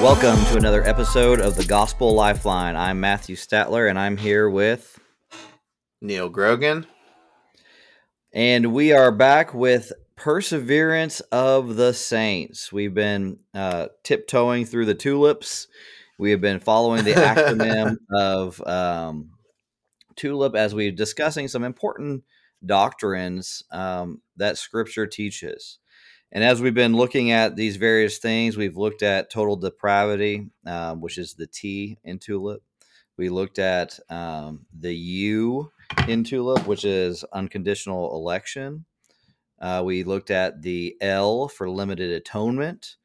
Welcome to another episode of the Gospel Lifeline. I'm Matthew Statler, and I'm here with Neal Grogan. And we are back with Perseverance of the Saints. We've been uh, tiptoeing through the tulips. We have been following the acronym of um, TULIP as we're discussing some important doctrines um, that Scripture teaches. And as we've been looking at these various things, we've looked at total depravity, um, which is the T in TULIP. We looked at um, the U in TULIP, which is unconditional election. Uh, we looked at the L for limited atonement.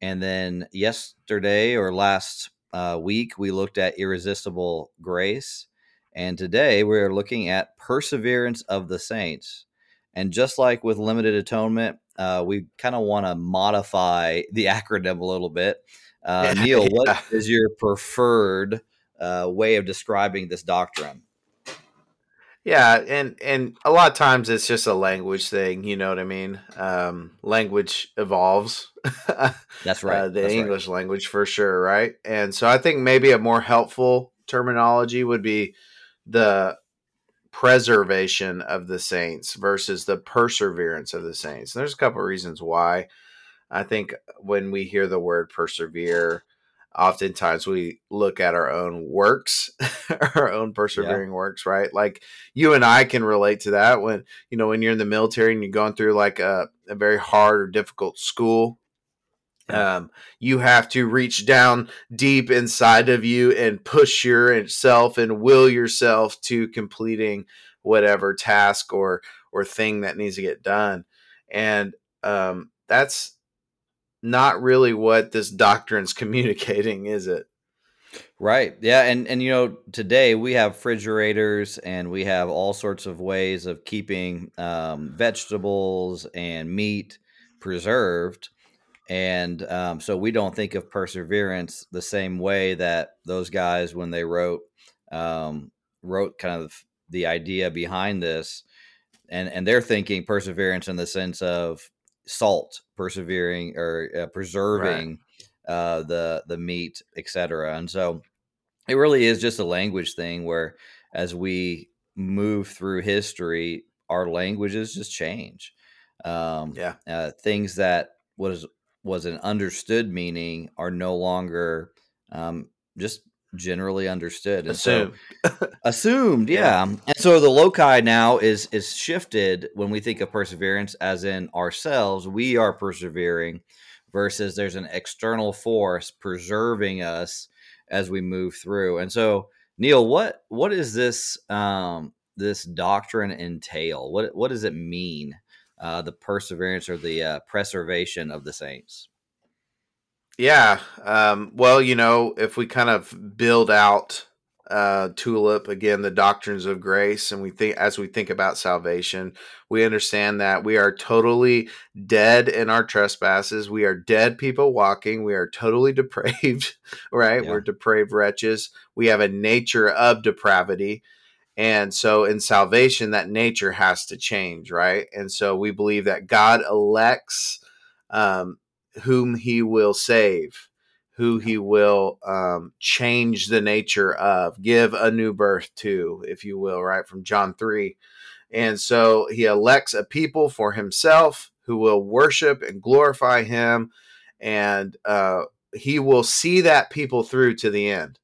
And then yesterday or last uh, week, we looked at irresistible grace. And today we're looking at perseverance of the saints. And just like with limited atonement, uh, we kind of want to modify the acronym a little bit. Uh, yeah, Neal, what yeah. is your preferred uh, way of describing this doctrine? Yeah, and and a lot of times it's just a language thing. You know what I mean? Um, language evolves. That's right. Uh, the That's English right. language for sure, right? And so I think maybe a more helpful terminology would be the preservation of the saints versus the perseverance of the saints. And there's a couple of reasons why. I think when we hear the word persevere, oftentimes we look at our own works, our own persevering yeah. works, right? Like you and I can relate to that when, you know, when you're in the military and you're going through like a, a very hard or difficult school um, you have to reach down deep inside of you and push yourself and will yourself to completing whatever task or or thing that needs to get done. And um, that's not really what this doctrine's communicating, is it? Right. Yeah. And and you know, today we have refrigerators and we have all sorts of ways of keeping um, vegetables and meat preserved and um, so we don't think of perseverance the same way that those guys when they wrote um, wrote kind of the idea behind this. And and they're thinking perseverance in the sense of salt persevering or uh, preserving right. uh, the the meat etc and so it really is just a language thing where as we move through history our languages just change. Um, yeah. uh, things that was was an understood meaning are no longer um, just generally understood and assumed. so assumed yeah. yeah. and so the loci now is is shifted when we think of perseverance as in ourselves we are persevering versus there's an external force preserving us as we move through and so neal what what is this um this doctrine entail what what does it mean uh, the perseverance or the uh, preservation of the saints? Yeah. Um, well, you know, if we kind of build out uh, tulip again, the doctrines of grace, and we think as we think about salvation, we understand that we are totally dead in our trespasses. We are dead people walking. We are totally depraved, right? Yeah. We're depraved wretches. We have a nature of depravity. And so in salvation, that nature has to change, right? And so we believe that God elects um, whom he will save, who he will um, change the nature of, give a new birth to, if you will, right? From John 3. And so he elects a people for himself who will worship and glorify him. And uh, he will see that people through to the end.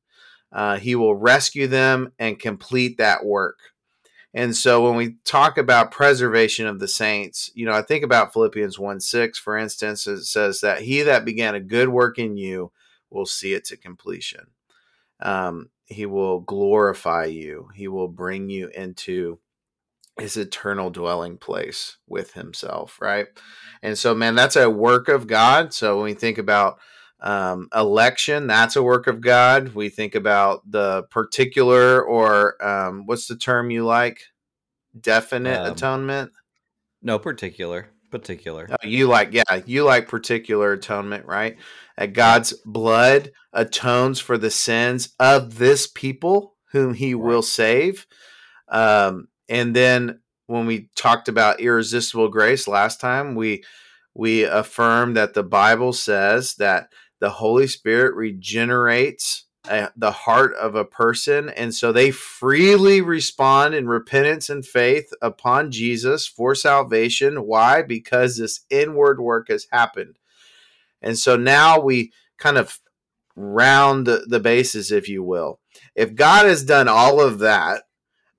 Uh, he will rescue them and complete that work. And so when we talk about preservation of the saints, you know, I think about Philippians 1 6, for instance, it says that he that began a good work in you will see it to completion. Um, he will glorify you, he will bring you into his eternal dwelling place with himself, right? And so, man, that's a work of God. So when we think about um, election, that's a work of God. We think about the particular or um, what's the term you like? Definite um, atonement? No, particular. Particular. Oh, you like, yeah, you like particular atonement, right? That God's blood atones for the sins of this people whom he right. will save. Um, and then when we talked about irresistible grace last time, we we affirm that the Bible says that the Holy Spirit regenerates uh, the heart of a person. And so they freely respond in repentance and faith upon Jesus for salvation. Why? Because this inward work has happened. And so now we kind of round the, the bases, if you will. If God has done all of that,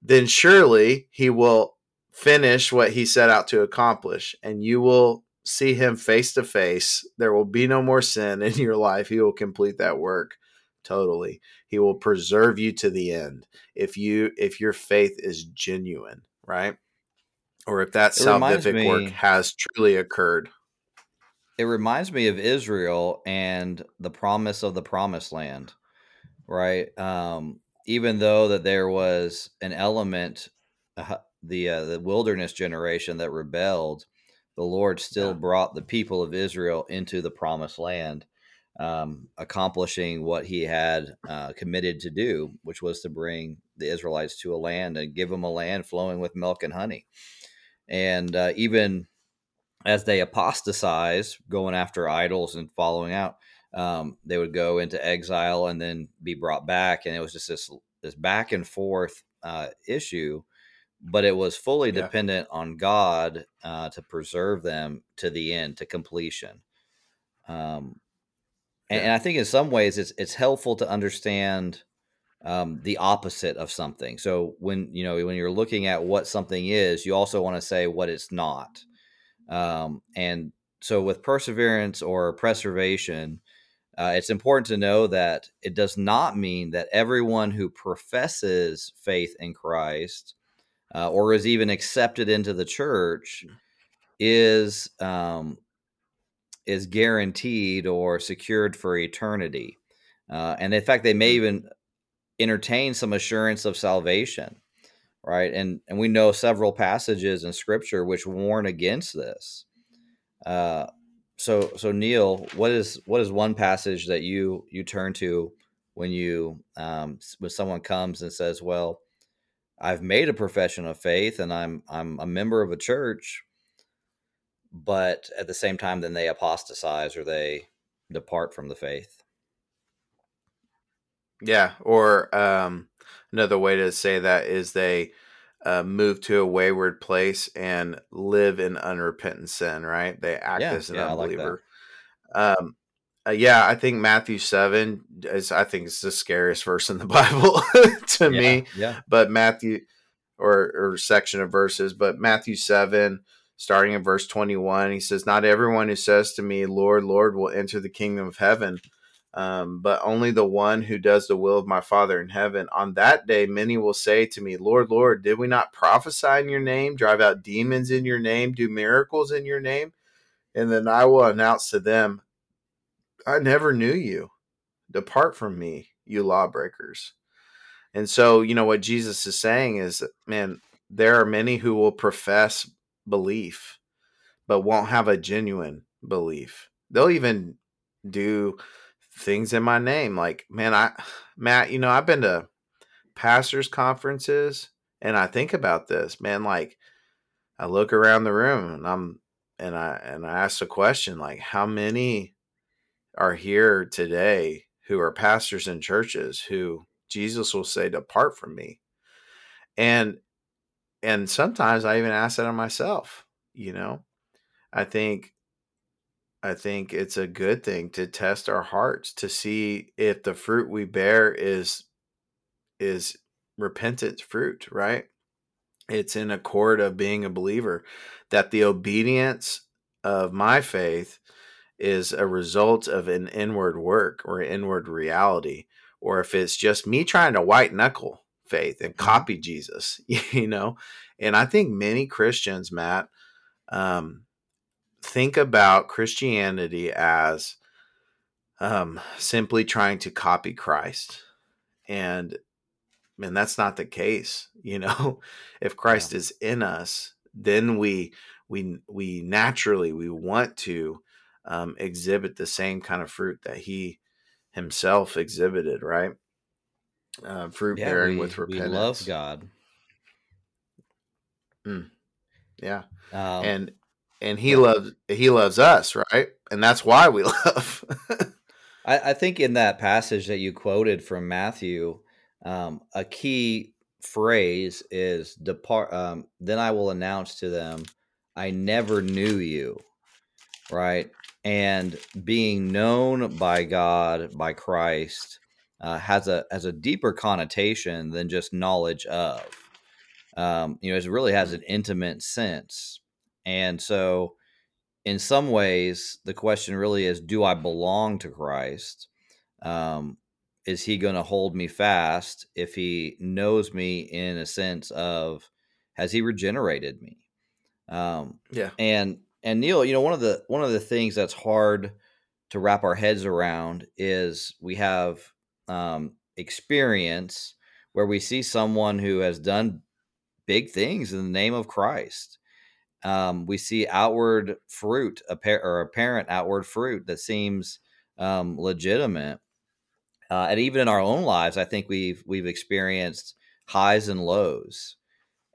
then surely he will finish what he set out to accomplish and you will see him face to face. There will be no more sin in your life. He will complete that work totally. He will preserve you to the end if you if your faith is genuine, right? Or if that it salvific me, work has truly occurred. It reminds me of Israel and the promise of the promised land, right? Um, even though that there was an element, uh, the uh, the wilderness generation that rebelled, the Lord still yeah. brought the people of Israel into the promised land, um, accomplishing what He had uh, committed to do, which was to bring the Israelites to a land and give them a land flowing with milk and honey. And uh, even as they apostatized, going after idols and following out, um, they would go into exile and then be brought back, and it was just this this back and forth uh, issue but it was fully yeah. dependent on God uh, to preserve them to the end, to completion. Um, and, yeah. and, I think in some ways it's it's helpful to understand um, the opposite of something. So when you know when you're looking at what something is, you also want to say what it's not. Um, and so with perseverance or preservation, uh, it's important to know that it does not mean that everyone who professes faith in Christ uh, or is even accepted into the church mm. is um, is guaranteed or secured for eternity. Uh, and in fact, they may mm. even entertain some assurance of salvation, right? And and we know several passages in Scripture which warn against this. Uh, so so Neal, what is what is one passage that you you turn to when you um, when someone comes and says, "Well, I've made a profession of faith and I'm I'm a member of a church, but at the same time, then they apostatize or they depart from the faith. Yeah, or um, another way to say that is they uh, move to a wayward place and live in unrepentant sin. Right? They act yeah, as an yeah, unbeliever. Like um, uh, yeah, I think Matthew seven is. I think it's the scariest verse in the Bible to yeah, me. Yeah. But Matthew, or or section of verses, but Matthew seven, starting in verse twenty one, he says, "Not everyone who says to me, Lord, Lord, will enter the kingdom of heaven." Um, but only the one who does the will of my Father in heaven. On that day, many will say to me, Lord, Lord, did we not prophesy in your name, drive out demons in your name, do miracles in your name? And then I will announce to them, I never knew you. Depart from me, you lawbreakers. And so, you know, what Jesus is saying is, man, there are many who will profess belief, but won't have a genuine belief. They'll even do things in my name. Like, man, I, Matt, you know, I've been to pastors' conferences and I think about this, man, like, I look around the room and I'm, and I, and I ask the question, like, how many are here today who are pastors in churches who Jesus will say, Depart from me. And and sometimes I even ask that of myself, you know. I think I think it's a good thing to test our hearts to see if the fruit we bear is is repentant fruit, right? It's in accord of being a believer that the obedience of my faith is a result of an inward work or inward reality, or if it's just me trying to white knuckle faith and mm-hmm. copy Jesus, you know. And I think many Christians, Matt, um, think about Christianity as um, simply trying to copy Christ, and and that's not the case. You know, if Christ yeah. is in us, then we we we naturally we want to um, exhibit the same kind of fruit that he himself exhibited, right? Uh, fruit yeah, bearing we, with repentance. We love God. Mm. Yeah, um, and and he yeah. loves he loves us, right? And that's why we love. I, I think in that passage that you quoted from Matthew, um, a key phrase is depart. Um, then I will announce to them, I never knew you. Right. And being known by God, by Christ, uh, has a has a deeper connotation than just knowledge of. Um, you know, it really has an intimate sense, and so in some ways, the question really is: Do I belong to Christ? Um, is He going to hold me fast if He knows me in a sense of has He regenerated me? Um, yeah, and and Neal, you know, one of the one of the things that's hard to wrap our heads around is we have um, experience where we see someone who has done big things in the name of Christ. Um, we see outward fruit, or apparent outward fruit that seems um, legitimate, uh, and even in our own lives, I think we've we've experienced highs and lows.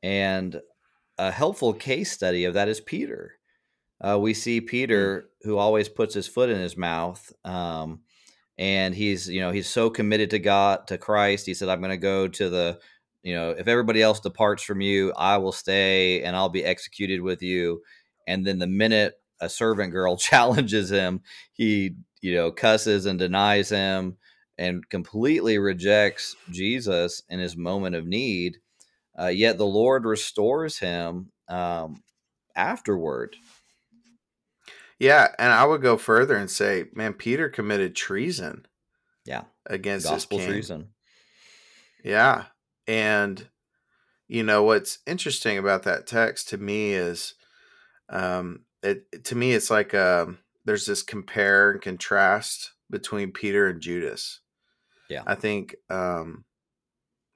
And a helpful case study of that is Peter. Uh, we see hmm. Peter, who always puts his foot in his mouth, um, and he's you know he's so committed to God to Christ. He said, "I'm going to go to the you know if everybody else departs from you, I will stay and I'll be executed with you." And then the minute a servant girl challenges him, he you know cusses and denies him and completely rejects Jesus in his moment of need. Uh, yet the Lord restores him um, afterward. Yeah, and I would go further and say, man, Peter committed treason. Yeah, against gospel his king. treason. Yeah, and you know what's interesting about that text to me is, um, it to me it's like um, there's this compare and contrast between Peter and Judas. Yeah, I think um,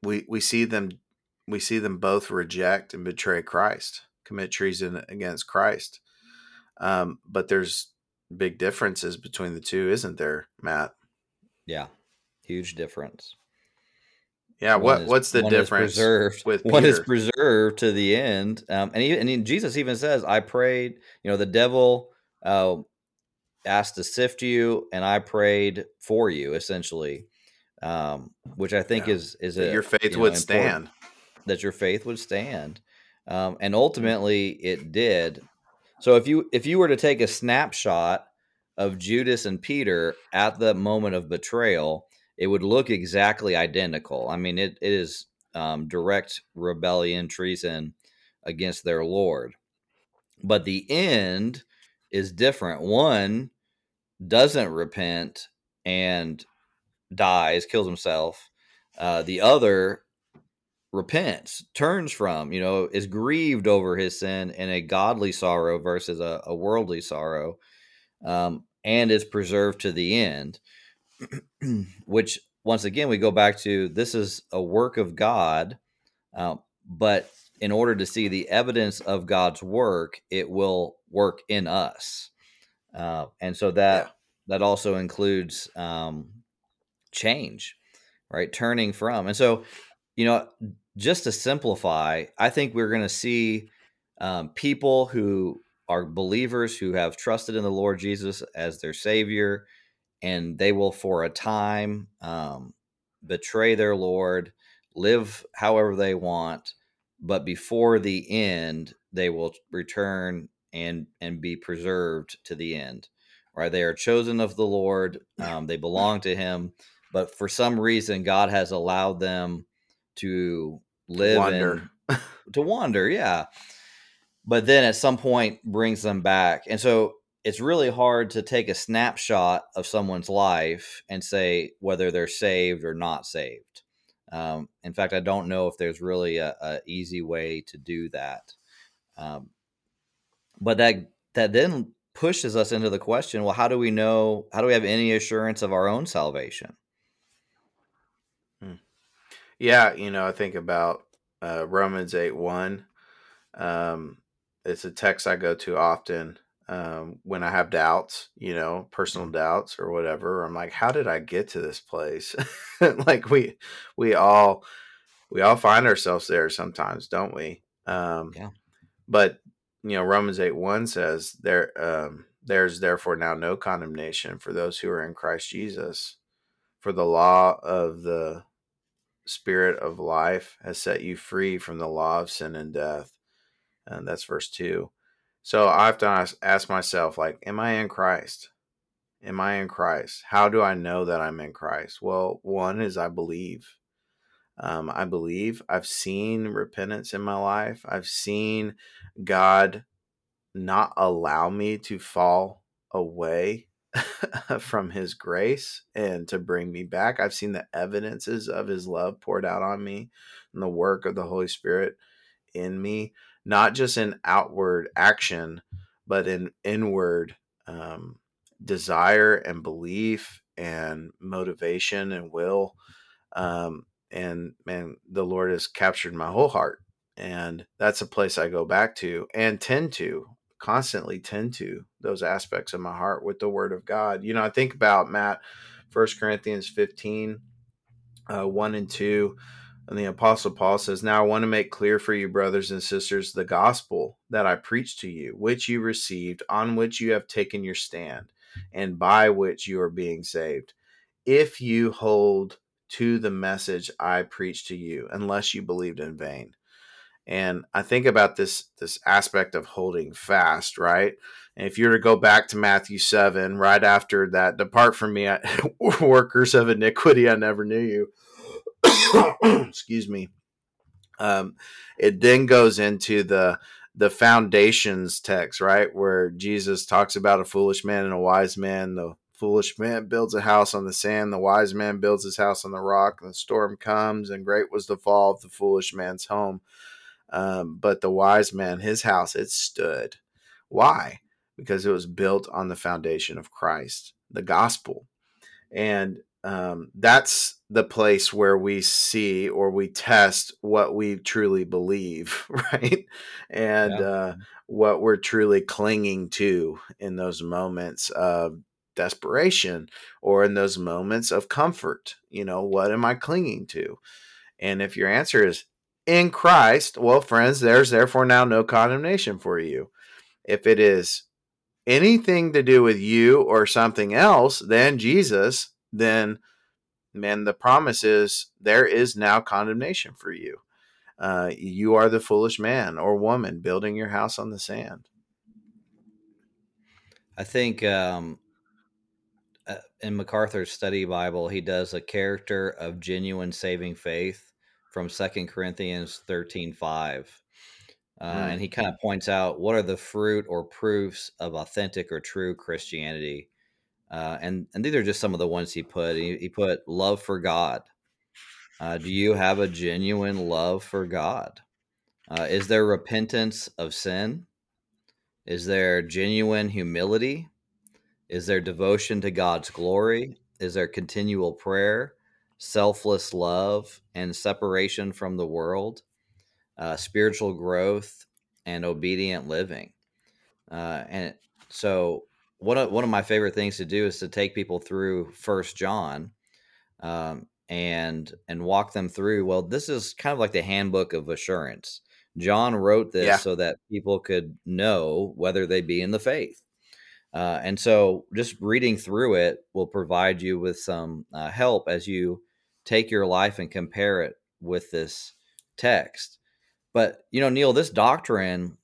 we we see them we see them both reject and betray Christ, commit treason against Christ. Um, but there's big differences between the two, isn't there, Matt? Yeah, huge difference. Yeah, what is, what's the difference? preserved with Peter? one is preserved to the end, um, and he, and Jesus even says, "I prayed." You know, the devil uh, asked to sift you, and I prayed for you, essentially, um, which I think yeah. is is that a, your faith you know, would stand. That your faith would stand, um, and ultimately it did. So if you if you were to take a snapshot of Judas and Peter at the moment of betrayal, it would look exactly identical. I mean, it, it is um, direct rebellion, treason against their Lord. But the end is different. One doesn't repent and dies, kills himself. Uh, the other repents, turns from, you know, is grieved over his sin in a godly sorrow versus a, a worldly sorrow, um, and is preserved to the end. Which, once again, we go back to this is a work of God, uh, but in order to see the evidence of God's work, it will work in us, uh, and so that yeah. that also includes um, change, right? Turning from, and so you know, just to simplify, I think we're going to see um, people who are believers who have trusted in the Lord Jesus as their Savior, and they will, for a time, um, betray their Lord, live however they want, but before the end, they will return and and be preserved to the end. Right? They are chosen of the Lord. Um, they belong to Him, but for some reason, God has allowed them to live wander. in to wander, yeah. But then at some point brings them back. And so it's really hard to take a snapshot of someone's life and say whether they're saved or not saved. Um, in fact, I don't know if there's really a, a easy way to do that. Um, but that that then pushes us into the question: Well, how do we know? How do we have any assurance of our own salvation? Yeah, you know, I think about uh, Romans 8 1. Um, it's a text I go to often um, when I have doubts, you know, personal doubts or whatever. I'm like, how did I get to this place? like we we all we all find ourselves there sometimes, don't we? Um, yeah. But you know, Romans 8 1 says there um, there's therefore now no condemnation for those who are in Christ Jesus. For the law of the Spirit of life has set you free from the law of sin and death. And that's verse 2. So I have to ask myself, like, am I in Christ? Am I in Christ? How do I know that I'm in Christ? Well, one is I believe. Um, I believe I've seen repentance in my life. I've seen God not allow me to fall away from his grace and to bring me back. I've seen the evidences of his love poured out on me and the work of the Holy Spirit in me, not just in outward action, but in inward um, desire and belief and motivation and will. Um, and man, the Lord has captured my whole heart. And that's a place I go back to and tend to constantly tend to those aspects of my heart with the word of God. You know, I think about Matt, First Corinthians 15, uh, 1 and 2. And the Apostle Paul says, Now I want to make clear for you, brothers and sisters, the gospel that I preached to you, which you received, on which you have taken your stand, and by which you are being saved. If you hold to the message I preached to you, unless you believed in vain. And I think about this this aspect of holding fast, right? And if you were to go back to Matthew 7, right after that, depart from me, workers of iniquity, I never knew you. Excuse me. Um, it then goes into the the foundations text, right? Where Jesus talks about a foolish man and a wise man. The foolish man builds a house on the sand, the wise man builds his house on the rock, and the storm comes, and great was the fall of the foolish man's home. Um, but the wise man, his house, it stood. Why? Because it was built on the foundation of Christ, the gospel. And um, that's the place where we see or we test what we truly believe, right? And yeah. uh, what we're truly clinging to in those moments of desperation or in those moments of comfort. You know, what am I clinging to? And if your answer is in Christ, well, friends, there's therefore now no condemnation for you. If it is anything to do with you or something else than Jesus, then man, the promise is there is now condemnation for you. Uh, you are the foolish man or woman building your house on the sand. I think um, uh, in MacArthur's study Bible, he does a character of genuine saving faith from Second Corinthians 13 5. Uh, mm. And he kind of points out what are the fruit or proofs of authentic or true Christianity. Uh, and, and these are just some of the ones he put. He, he put love for God. Uh, do you have a genuine love for God? Uh, is there repentance of sin? Is there genuine humility? Is there devotion to God's glory? Is there continual prayer? Selfless love and separation from the world, uh, spiritual growth, and obedient living. Uh, and so, one of one of my favorite things to do is to take people through First John, um, and and walk them through. Well, this is kind of like the handbook of assurance. John wrote this yeah. so that people could know whether they be in the faith. Uh, and so, just reading through it will provide you with some uh, help as you take your life and compare it with this text. But you know, Neal, this doctrine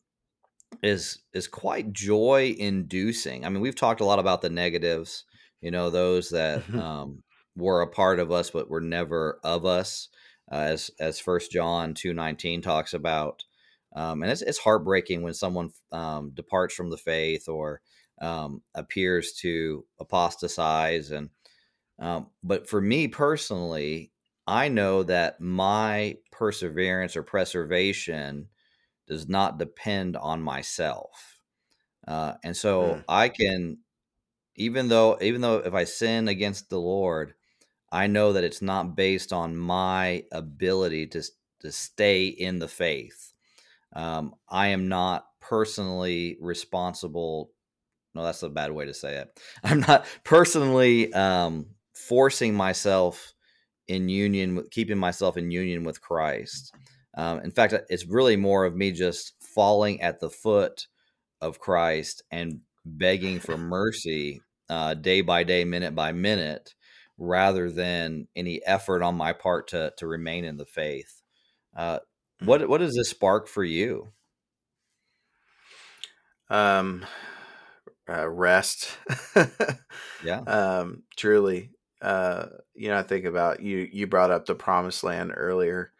is is quite joy inducing. I mean, we've talked a lot about the negatives, you know, those that mm-hmm. um, were a part of us but were never of us, uh, as as First John two nineteen talks about. Um, and it's, it's heartbreaking when someone um, departs from the faith or um, appears to apostatize and um, but for me personally, I know that my perseverance or preservation does not depend on myself. Uh, and so mm. I can, even though, even though if I sin against the Lord, I know that it's not based on my ability to, to stay in the faith. Um, I am not personally responsible. No, that's a bad way to say it. I'm not personally um, forcing myself in union, keeping myself in union with Christ. Um, in fact, it's really more of me just falling at the foot of Christ and begging for mercy uh, day by day, minute by minute, rather than any effort on my part to to remain in the faith. Uh, what mm-hmm. what does this spark for you? Um, uh, rest. yeah. Um, truly. Uh, you know, I think about you. You brought up the promised land earlier.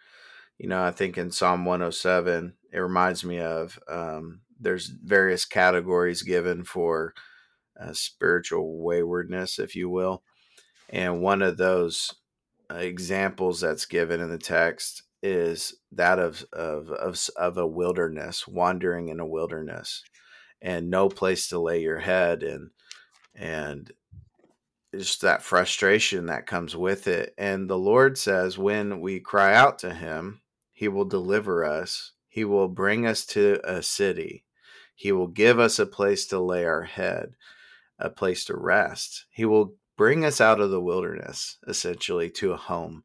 You know, I think in Psalm 107, it reminds me of um, there's various categories given for uh, spiritual waywardness, if you will. And one of those uh, examples that's given in the text is that of, of, of, of a wilderness, wandering in a wilderness and no place to lay your head and, and just that frustration that comes with it. And the Lord says, when we cry out to him, he will deliver us. He will bring us to a city. He will give us a place to lay our head, a place to rest. He will bring us out of the wilderness, essentially, to a home.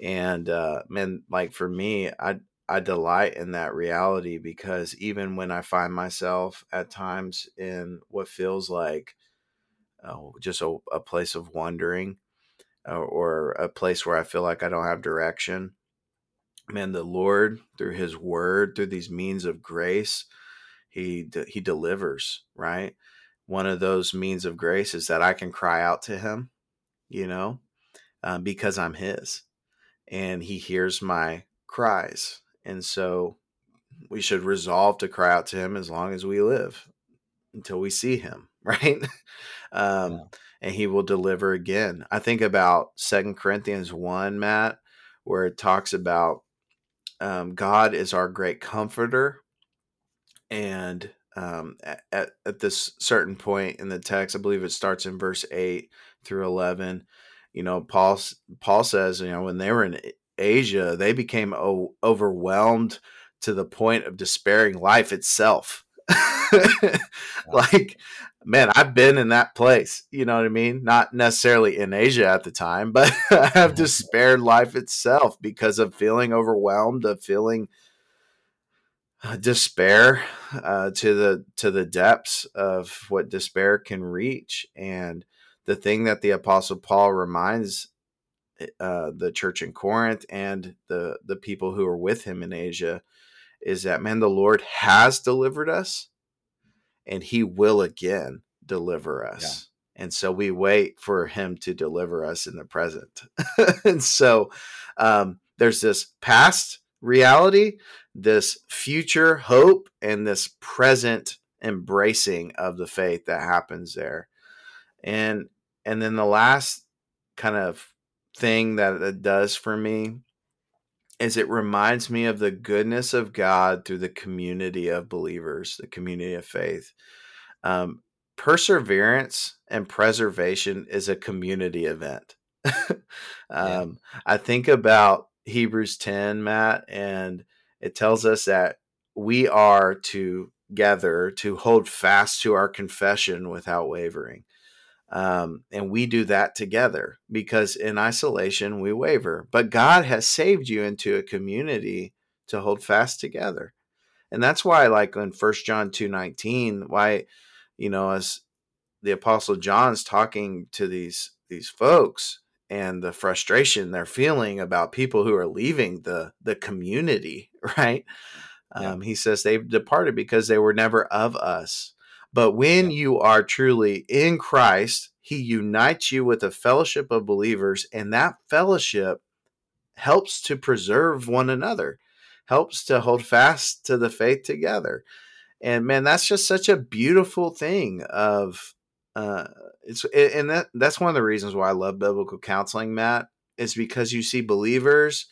And uh, man, like for me, I I delight in that reality because even when I find myself at times in what feels like uh, just a, a, place of wandering uh, or a place where I feel like I don't have direction, man, the Lord through His Word, through these means of grace, He He delivers. Right, one of those means of grace is that I can cry out to Him, you know, uh, because I'm His, and He hears my cries, and so we should resolve to cry out to Him as long as we live until we see Him. Right. Um. And he will deliver again. I think about Second Corinthians 1, Matt, where it talks about um, God is our great comforter. And um, at, at this certain point in the text, I believe it starts in verse 8 through 11. You know, Paul, Paul says, you know, when they were in Asia, they became o- overwhelmed to the point of despairing life itself. like, man, I've been in that place. You know what I mean? Not necessarily in Asia at the time, but I have despaired life itself because of feeling overwhelmed, of feeling uh, despair uh, to the to the depths of what despair can reach. And the thing that the Apostle Paul reminds uh, the church in Corinth and the the people who are with him in Asia is that man, the Lord has delivered us and he will again deliver us. Yeah. And so we wait for him to deliver us in the present. and so um, there's this past reality, this future hope, and this present embracing of the faith that happens there. And and then the last kind of thing that it does for me is it reminds me of the goodness of God through the community of believers, the community of faith. Um, perseverance and preservation is a community event. um, yeah. I think about Hebrews 10, Matt, and it tells us that we are to together to hold fast to our confession without wavering. Um, and we do that together because in isolation we waver. But God has saved you into a community to hold fast together. And that's why, like in First John 2 19, why, you know, as the Apostle John's talking to these these folks and the frustration they're feeling about people who are leaving the the community, right? Um, he says they've departed because they were never of us. But when yeah. you are truly in Christ, he unites you with a fellowship of believers, and that fellowship helps to preserve one another, helps to hold fast to the faith together. And man, that's just such a beautiful thing of uh it's and that that's one of the reasons why I love biblical counseling, Matt, is because you see believers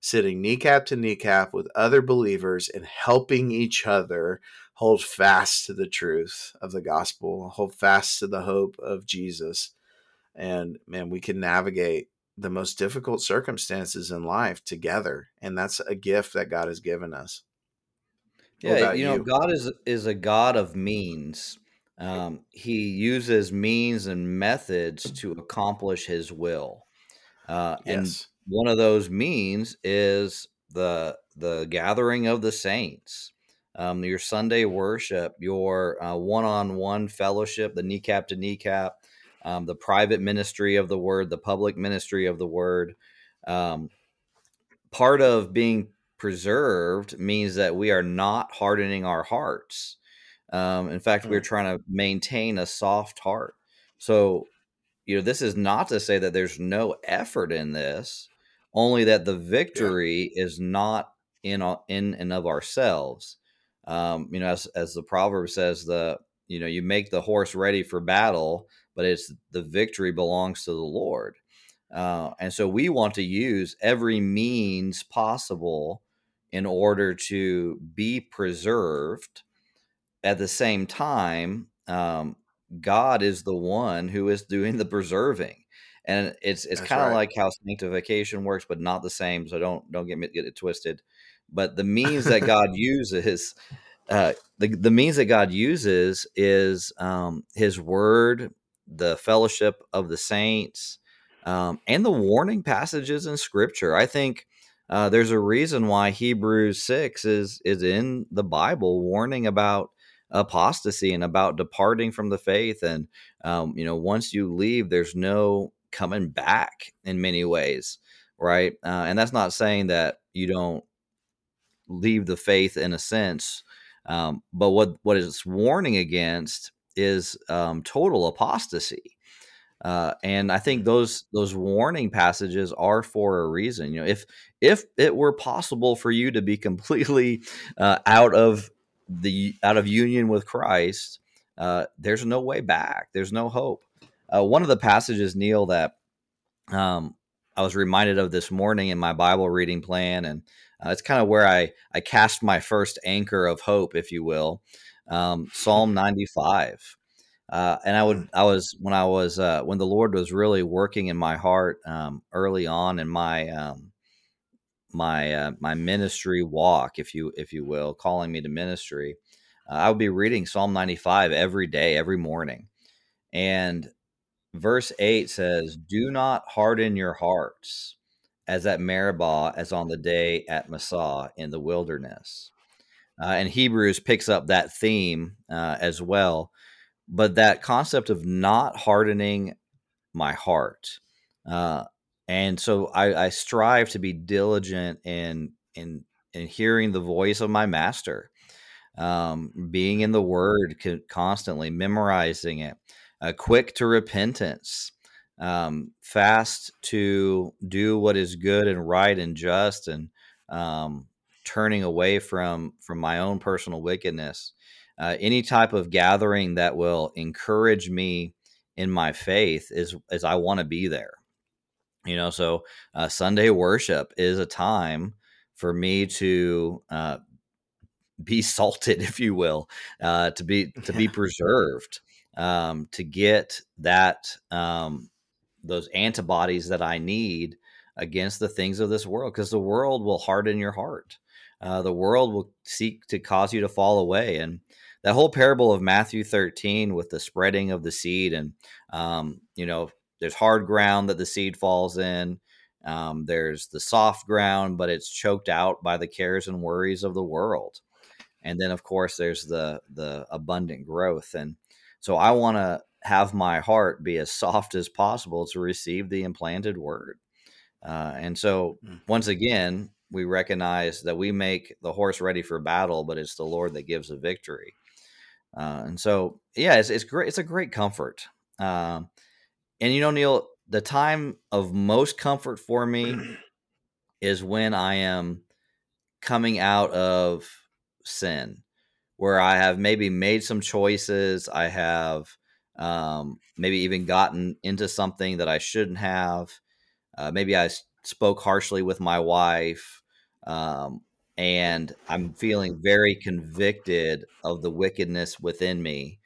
sitting kneecap to kneecap with other believers and helping each other hold fast to the truth of the gospel, hold fast to the hope of Jesus. And man, we can navigate the most difficult circumstances in life together. And that's a gift that God has given us. Yeah, you know, you? God is is a God of means. Um, he uses means and methods to accomplish his will. Uh, yes. And one of those means is the the gathering of the saints um, your Sunday worship, your one on one fellowship, the kneecap to kneecap, um, the private ministry of the word, the public ministry of the word. Um, part of being preserved means that we are not hardening our hearts. Um, in fact, we're trying to maintain a soft heart. So, you know, this is not to say that there's no effort in this, only that the victory yeah. is not in in and of ourselves. Um, you know, as as the proverb says, the you know you make the horse ready for battle, but it's the victory belongs to the Lord. Uh, and so we want to use every means possible in order to be preserved. At the same time, um, God is the one who is doing the preserving, and it's it's kind of right. like how sanctification works, but not the same. So don't don't get me get it twisted. But the means that God uses, uh, the the means that God uses is um, His Word, the fellowship of the saints, um, and the warning passages in Scripture. I think uh, there's a reason why Hebrews six is is in the Bible, warning about apostasy and about departing from the faith. And um, you know, once you leave, there's no coming back in many ways, right? Uh, and that's not saying that you don't leave the faith in a sense. Um, but what what it's warning against is um, total apostasy. Uh, and I think those those warning passages are for a reason. You know, if if it were possible for you to be completely uh, out of the out of union with Christ, uh, there's no way back. There's no hope. Uh, one of the passages, Neal, that um, I was reminded of this morning in my Bible reading plan, and uh, it's kind of where I I cast my first anchor of hope, if you will. Um, Psalm 95. Uh, and I would, mm. I was when I was uh, when the Lord was really working in my heart um, early on in my um, my uh, my ministry walk, if you if you will, calling me to ministry. Uh, I would be reading Psalm 95 every day, every morning, and verse eight says, "Do not harden your hearts, as at Meribah, as on the day at Massah in the wilderness." Uh, and Hebrews picks up that theme uh, as well but that concept of not hardening my heart uh, and so I, I, strive to be diligent in in in hearing the voice of my master um, being in the word constantly memorizing it uh, quick to repentance um, fast to do what is good and right and just and um, turning away from from my own personal wickedness. Uh, any type of gathering that will encourage me in my faith is is I want to be there. You know, so uh, Sunday worship is a time for me to uh, be salted, if you will, uh, to be to be preserved, um, to get that um, those antibodies that I need against the things of this world, because the world will harden your heart. Uh, the world will seek to cause you to fall away, and that whole parable of Matthew 13 with the spreading of the seed, and um, you know, there's hard ground that the seed falls in. Um, there's the soft ground, but it's choked out by the cares and worries of the world. And then, of course, there's the the abundant growth. And so, I want to have my heart be as soft as possible to receive the implanted word. Uh, and so, mm. once again, we recognize that we make the horse ready for battle, but it's the Lord that gives the victory. Uh, and so, yeah, it's, it's great. It's a great comfort. Um, and you know, Neal, the time of most comfort for me is when I am coming out of sin, where I have maybe made some choices. I have um, maybe even gotten into something that I shouldn't have. Uh, maybe I spoke harshly with my wife. Um, and I'm feeling very convicted of the wickedness within me,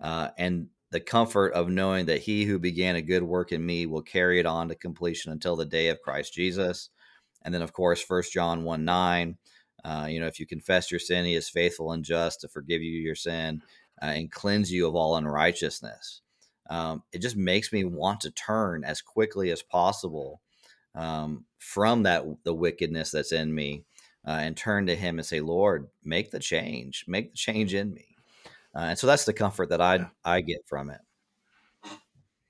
uh, and the comfort of knowing that He who began a good work in me will carry it on to completion until the day of Christ Jesus. And then, of course, First John one nine. Uh, you know, if you confess your sin, He is faithful and just to forgive you your sin uh, and cleanse you of all unrighteousness. Um, it just makes me want to turn as quickly as possible um, from that the wickedness that's in me uh, and turn to Him and say, "Lord, make the change, make the change in me." Uh, and so that's the comfort that I yeah. I get from it.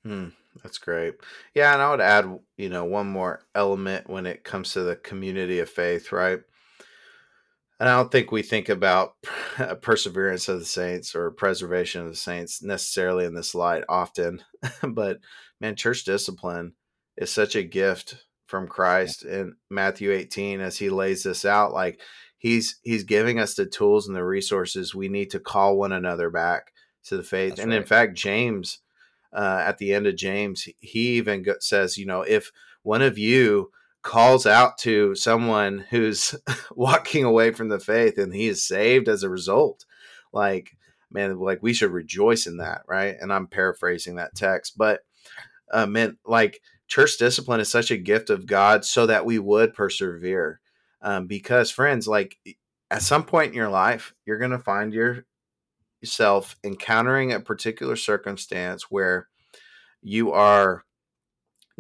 Hmm, that's great. Yeah, and I would add, you know, one more element when it comes to the community of faith, right? And I don't think we think about perseverance of the saints or preservation of the saints necessarily in this light often, but man, church discipline is such a gift from Christ in Matthew 18 as he lays this out like he's he's giving us the tools and the resources we need to call one another back to the faith. That's and right. in fact, James uh, at the end of James, he even says, you know, if one of you calls out to someone who's walking away from the faith and he is saved as a result, like man, like we should rejoice in that, right? And I'm paraphrasing that text, but uh, man, like church discipline is such a gift of God so that we would persevere. Um, because friends, like at some point in your life, you're going to find your, yourself encountering a particular circumstance where you are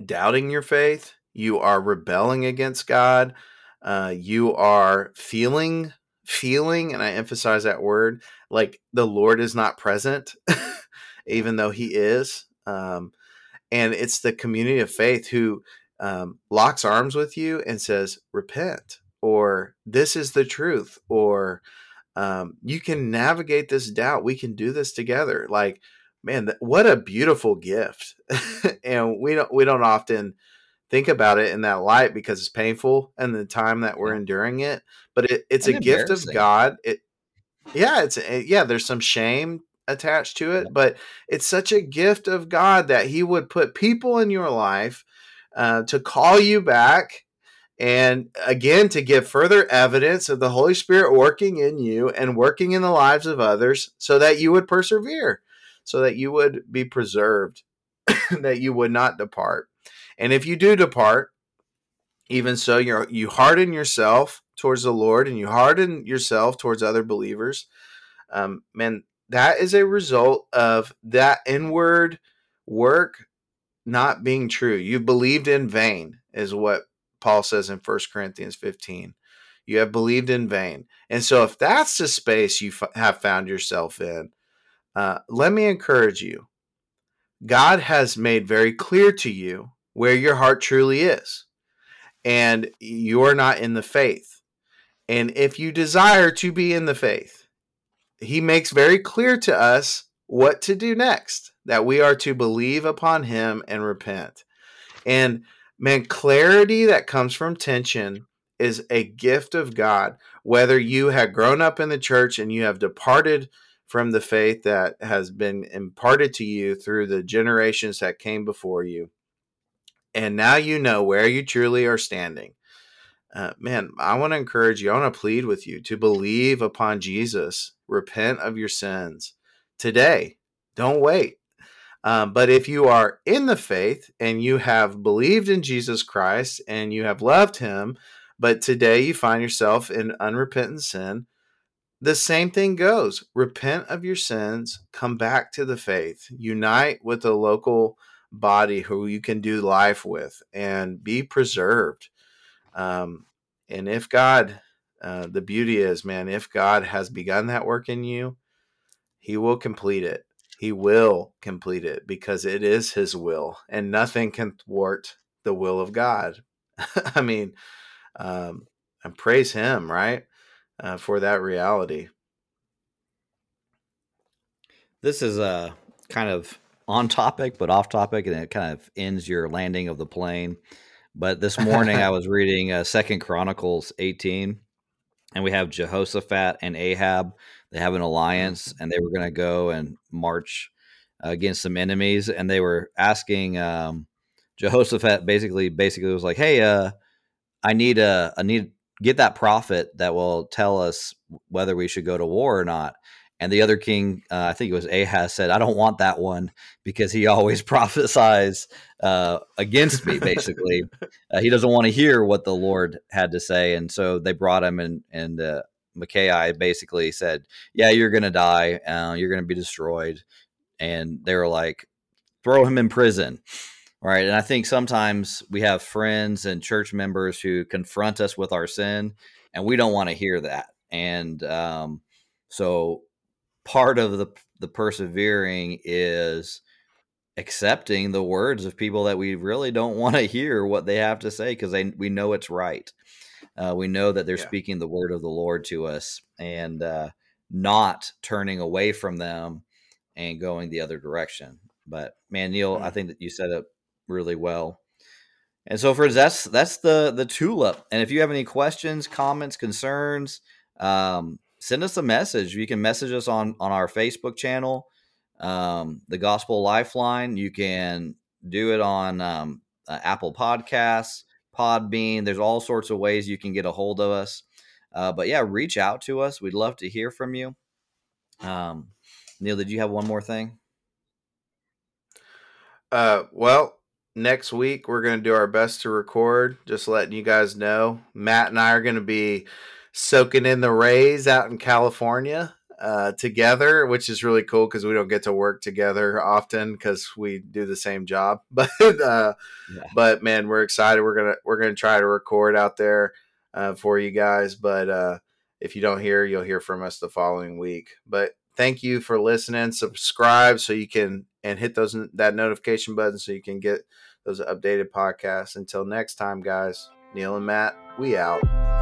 doubting your faith, you are rebelling against God, uh, you are feeling, feeling, and I emphasize that word, like the Lord is not present, even though He is. Um, and it's the community of faith who um, locks arms with you and says, repent, or this is the truth, or um, you can navigate this doubt. We can do this together. Like, man, what a beautiful gift. and we don't, we don't often think about it in that light because it's painful and the time that we're enduring it, but it, it's and a gift of God. It, yeah, it's, eh, yeah, there's some shame attached to it, but it's such a gift of God that He would put people in your life uh, to call you back and again to give further evidence of the Holy Spirit working in you and working in the lives of others so that you would persevere, so that you would be preserved, that you would not depart. And if you do depart, even so, you you harden yourself towards the Lord and you harden yourself towards other believers. Um, man, that is a result of that inward work not being true. You believed in vain, is what Paul says in 1 Corinthians 15. You have believed in vain. And so, if that's the space you f- have found yourself in, uh, let me encourage you. God has made very clear to you where your heart truly is, and you're not in the faith. And if you desire to be in the faith, he makes very clear to us what to do next that we are to believe upon him and repent. And man, clarity that comes from tension is a gift of God. Whether you have grown up in the church and you have departed from the faith that has been imparted to you through the generations that came before you, and now you know where you truly are standing. Uh, man, I want to encourage you, I want to plead with you to believe upon Jesus repent of your sins today. Don't wait. Um, but if you are in the faith and you have believed in Jesus Christ and you have loved him, but today you find yourself in unrepentant sin, the same thing goes. Repent of your sins, come back to the faith, unite with a local body who you can do life with, and be preserved. Um, and if God uh, the beauty is, man, if God has begun that work in you, He will complete it. He will complete it because it is His will, and nothing can thwart the will of God. I mean, um, and praise Him, right, uh, for that reality. This is a kind of on topic, but off topic, and it kind of ends your landing of the plane. But this morning I was reading uh, Second Chronicles 18, and we have Jehoshaphat and Ahab. They have an alliance, and they were going to go and march against some enemies. And they were asking um, Jehoshaphat basically, basically was like, "Hey, uh, I need a, I need get that prophet that will tell us whether we should go to war or not." And the other king, uh, I think it was Ahaz, said, "I don't want that one because he always prophesies uh, against me. Basically, uh, he doesn't want to hear what the Lord had to say." And so they brought him, and and uh, Micaiah basically said, "Yeah, you're going to die. Uh, you're going to be destroyed." And they were like, "Throw him in prison." Right. And I think sometimes we have friends and church members who confront us with our sin and we don't want to hear that. And um, so part of the the persevering is accepting the words of people that we really don't want to hear what they have to say because they we know it's right. Uh, we know that they're yeah. speaking the word of the Lord to us and uh, not turning away from them and going the other direction. But man, Neal, mm-hmm. I think that you said it really well. And so for that's that's the the tulip. And if you have any questions, comments, concerns, um, send us a message. You can message us on on our Facebook channel, um, the Gospel Lifeline. You can do it on um, uh, Apple Podcasts, Podbean. There's all sorts of ways you can get a hold of us. Uh, but yeah, reach out to us. We'd love to hear from you. Um, Neal, did you have one more thing? Uh, well, next week we're going to do our best to record. Just letting you guys know, Matt and I are going to be soaking in the rays out in California uh, together, which is really cool because we don't get to work together often because we do the same job. But uh, yeah. but man, we're excited. We're gonna we're gonna try to record out there uh, for you guys. But uh, if you don't hear, you'll hear from us the following week. But thank you for listening. Subscribe so you can and hit those that notification button so you can get those updated podcasts. Until next time, guys. Neal and Matt, we out.